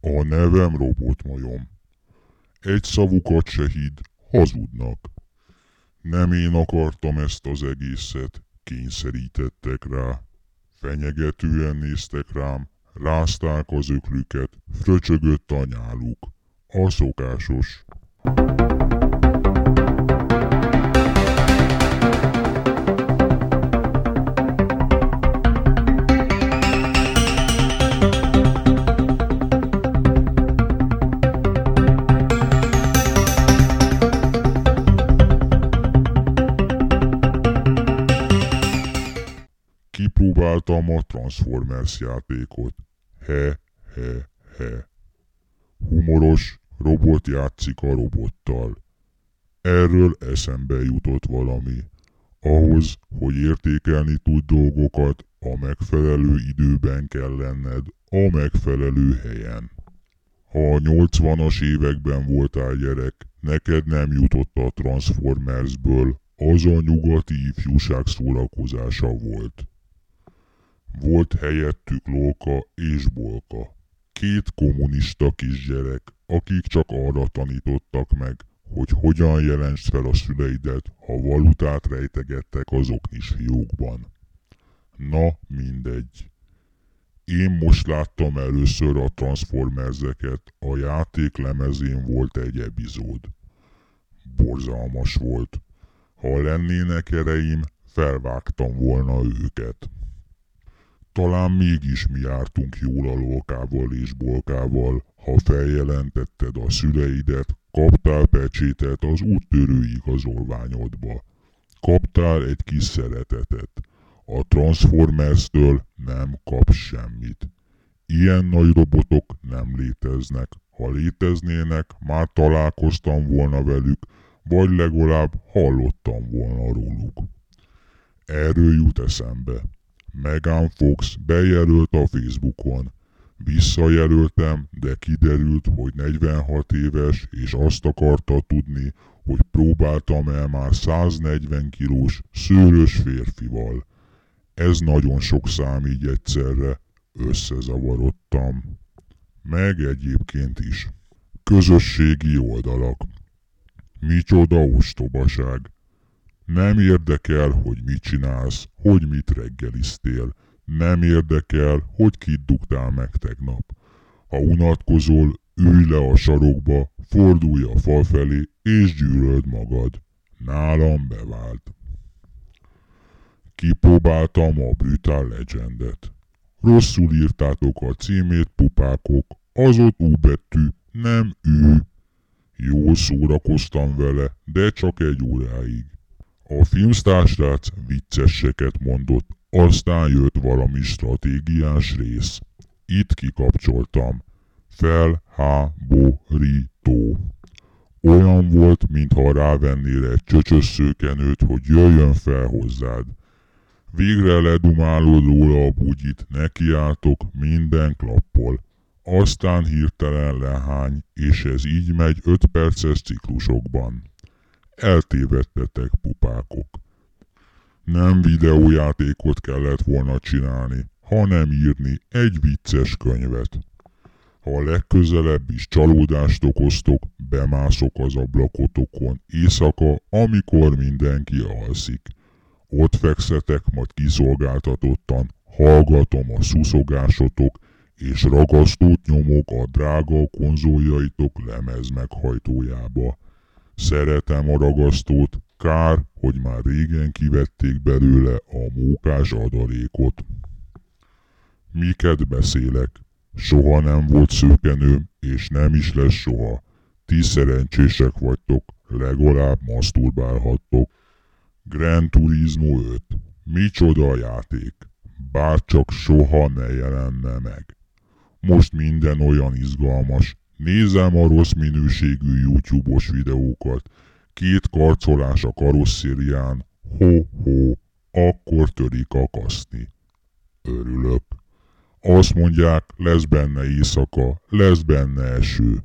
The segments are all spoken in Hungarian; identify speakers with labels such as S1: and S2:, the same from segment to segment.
S1: A nevem robotmajom. Egy szavukat se hidd, hazudnak. Nem én akartam ezt az egészet, kényszerítettek rá. Fenyegetően néztek rám, rázták az öklüket, fröcsögött a nyáluk. A szokásos. Kipróbáltam a Transformers játékot. He, he, he. Humoros, robot játszik a robottal. Erről eszembe jutott valami. Ahhoz, hogy értékelni tud dolgokat, a megfelelő időben kell lenned, a megfelelő helyen. Ha a 80-as években voltál gyerek, neked nem jutott a Transformersből, az a nyugati ifjúság szórakozása volt. Volt helyettük Lóka és Bolka. Két kommunista kisgyerek, akik csak arra tanítottak meg, hogy hogyan jelentsd fel a szüleidet, ha valutát rejtegettek az oknis fiókban. Na, mindegy. Én most láttam először a Transformerseket, a játék lemezén volt egy epizód. Borzalmas volt. Ha lennének ereim, felvágtam volna őket. Talán mégis mi jártunk jól a lókával és bolkával, ha feljelentetted a szüleidet, kaptál pecsétet az úttörő igazolványodba. Kaptál egy kis szeretetet. A Transformers-től nem kapsz semmit. Ilyen nagy robotok nem léteznek. Ha léteznének, már találkoztam volna velük, vagy legalább hallottam volna róluk. Erről jut eszembe. Megan Fox bejelölt a Facebookon. Visszajelöltem, de kiderült, hogy 46 éves, és azt akarta tudni, hogy próbáltam el már 140 kilós, szőrös férfival. Ez nagyon sok szám így egyszerre, összezavarodtam. Meg egyébként is. Közösségi oldalak. Micsoda ostobaság. Nem érdekel, hogy mit csinálsz, hogy mit reggeliztél. Nem érdekel, hogy kit dugtál meg tegnap. Ha unatkozol, ülj le a sarokba, fordulj a fal felé, és gyűlöld magad. Nálam bevált. Kipróbáltam a Brutal Legendet. Rosszul írtátok a címét, pupákok, az ott U betű, nem Ü. Jól szórakoztam vele, de csak egy óráig. A filmsztársrác vicceseket mondott, aztán jött valami stratégiás rész. Itt kikapcsoltam. Felháborító. Olyan volt, mintha rávennél egy csöcsös szőkenőt, hogy jöjjön fel hozzád. Végre ledumálod róla a bugyit, nekiálltok minden klappol. Aztán hirtelen lehány, és ez így megy 5 perces ciklusokban. Eltévedtetek, pupákok. Nem videójátékot kellett volna csinálni, hanem írni egy vicces könyvet. Ha legközelebb is csalódást okoztok, bemászok az ablakotokon éjszaka, amikor mindenki alszik. Ott fekszetek, majd kiszolgáltatottan, hallgatom a szuszogásotok, és ragasztót nyomok a drága konzoljaitok lemez meghajtójába. Szeretem a ragasztót, kár, hogy már régen kivették belőle a mókás adalékot. Miket beszélek? Soha nem volt szőkenőm, és nem is lesz soha. Ti szerencsések vagytok, legalább maszturbálhattok. Gran Turismo 5. Micsoda játék. Bár csak soha ne jelenne meg. Most minden olyan izgalmas, Nézem a rossz minőségű YouTube-os videókat. Két karcolás a karosszérián. Ho-ho, akkor törik a kaszni. Örülök. Azt mondják, lesz benne éjszaka, lesz benne eső.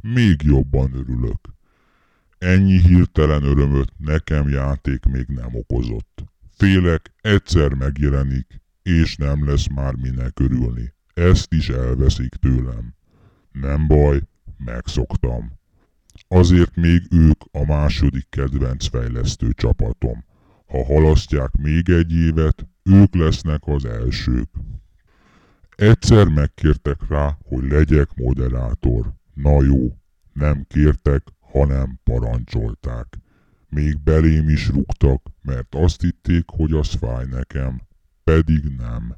S1: Még jobban örülök. Ennyi hirtelen örömöt nekem játék még nem okozott. Félek, egyszer megjelenik, és nem lesz már minek örülni. Ezt is elveszik tőlem. Nem baj, megszoktam. Azért még ők a második kedvenc fejlesztő csapatom. Ha halasztják még egy évet, ők lesznek az elsők. Egyszer megkértek rá, hogy legyek moderátor. Na jó, nem kértek, hanem parancsolták. Még belém is rúgtak, mert azt hitték, hogy az fáj nekem. Pedig nem.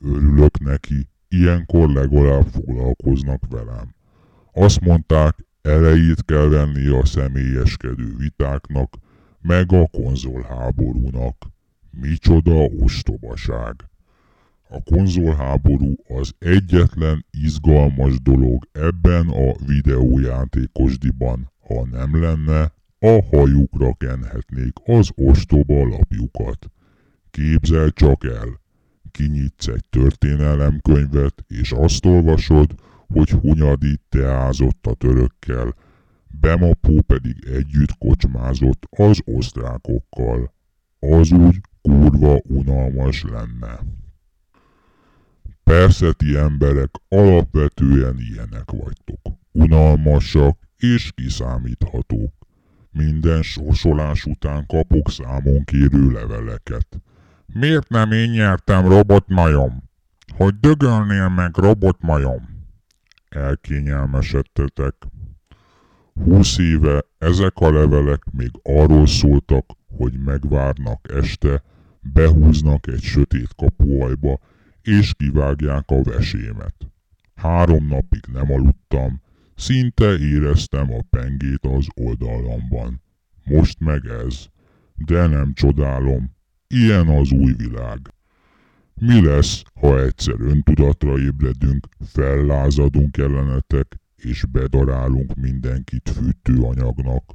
S1: Örülök neki, ilyenkor legalább foglalkoznak velem. Azt mondták, elejét kell venni a személyeskedő vitáknak, meg a konzolháborúnak. Micsoda ostobaság! A konzolháború az egyetlen izgalmas dolog ebben a videójátékosdiban. Ha nem lenne, a hajukra kenhetnék az ostoba lapjukat. Képzel csak el, kinyitsz egy történelemkönyvet, és azt olvasod, hogy Hunyadi teázott a törökkel, Bemapó pedig együtt kocsmázott az osztrákokkal. Az úgy kurva unalmas lenne. Persze ti emberek alapvetően ilyenek vagytok. Unalmasak és kiszámíthatók. Minden sorsolás után kapok számon kérő leveleket. Miért nem én nyertem robotmajom? Hogy dögölnél meg robotmajom? Elkényelmesedtetek. Húsz éve ezek a levelek még arról szóltak, hogy megvárnak este, behúznak egy sötét kapuajba, és kivágják a vesémet. Három napig nem aludtam, szinte éreztem a pengét az oldalamban. Most meg ez. De nem csodálom, ilyen az új világ. Mi lesz, ha egyszer öntudatra ébredünk, fellázadunk ellenetek, és bedarálunk mindenkit fűtőanyagnak?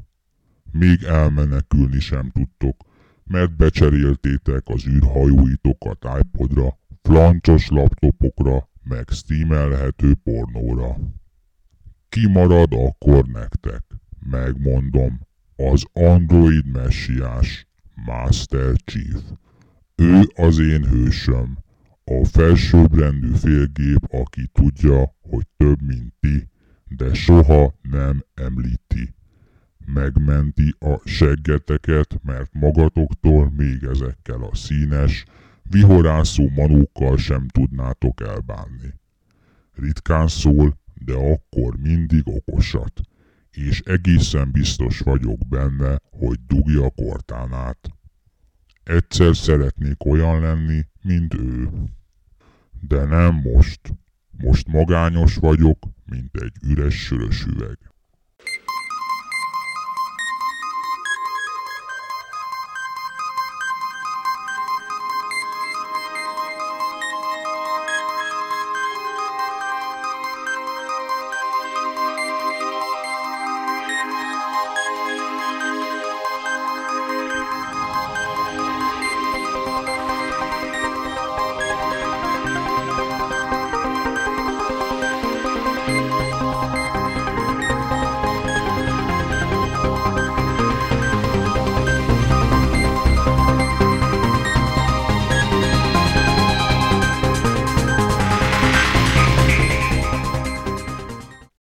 S1: Még elmenekülni sem tudtok, mert becseréltétek az űrhajóitokat iPodra, flancsos laptopokra, meg steamelhető pornóra. Ki marad akkor nektek? Megmondom, az Android messiás, Master Chief. Ő az én hősöm, a felsőbbrendű félgép, aki tudja, hogy több, mint ti, de soha nem említi. Megmenti a seggeteket, mert magatoktól még ezekkel a színes, vihorászó manókkal sem tudnátok elbánni. Ritkán szól, de akkor mindig okosat, és egészen biztos vagyok benne, hogy dugja a kortánát. Egyszer szeretnék olyan lenni, mint ő. De nem most. Most magányos vagyok, mint egy üres sörös üveg.